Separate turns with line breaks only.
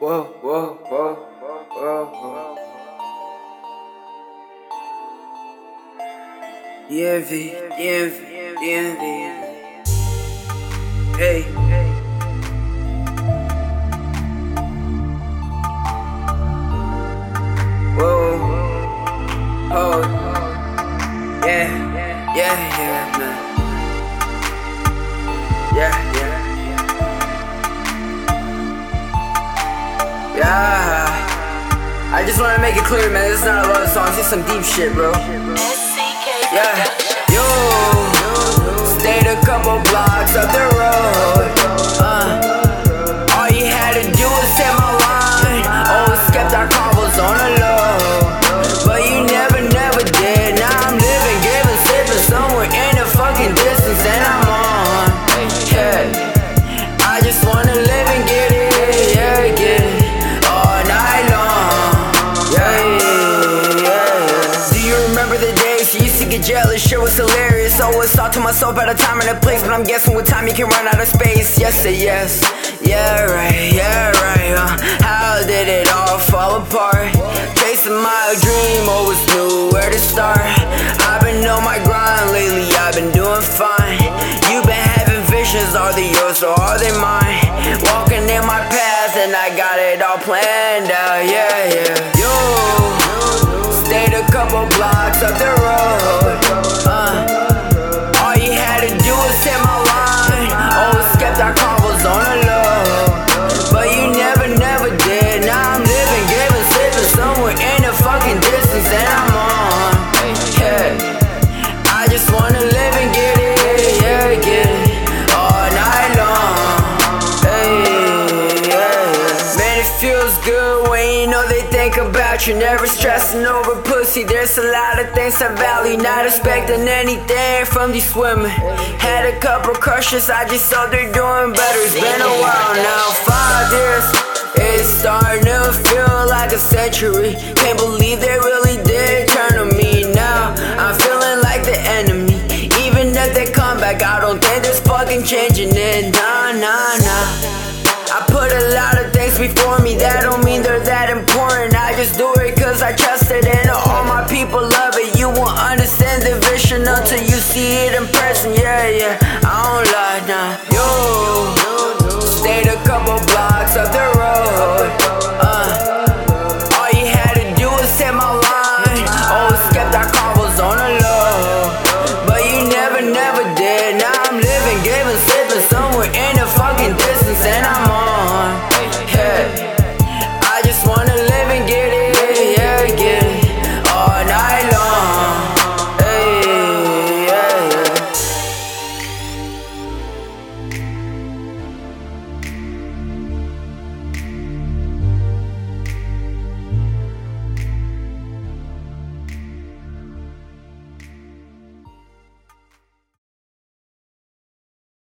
Whoa, whoa, whoa, whoa, whoa. DMV, DMV, DMV. Hey. Whoa. Oh. Yeah, yeah, yeah, man. Yeah, yeah. Yeah. I just wanna make it clear, man. This is not a love song. This is some deep shit, bro. Yeah. Yo. Stayed a couple blocks up the road. Was hilarious. Always thought to myself at a time and a place, but I'm guessing with time you can run out of space. Yes, say yes. Yeah, right, yeah, right. Uh, how did it all fall apart? Chasing my dream, always knew where to start. I've been on my grind lately, I've been doing fine. You've been having visions, are they yours or are they mine? Walking in my path and I got it all planned out, yeah, yeah. Yo, stayed a couple blocks up the when you know they think about you. Never stressing over pussy. There's a lot of things I value, not expecting anything from these women. Had a couple crushes, I just saw they're doing better. It's been a while now, five years. It's starting to feel like a century. Can't believe they really did turn on me now. I'm feeling like the enemy. Even if they come back, I don't think there's fucking changing it. Nah, nah, nah. I put a lot before me, that don't mean they're that important. I just do it cause I trust it and all my people love it. You won't understand the vision until you see it in person, yeah, yeah. I don't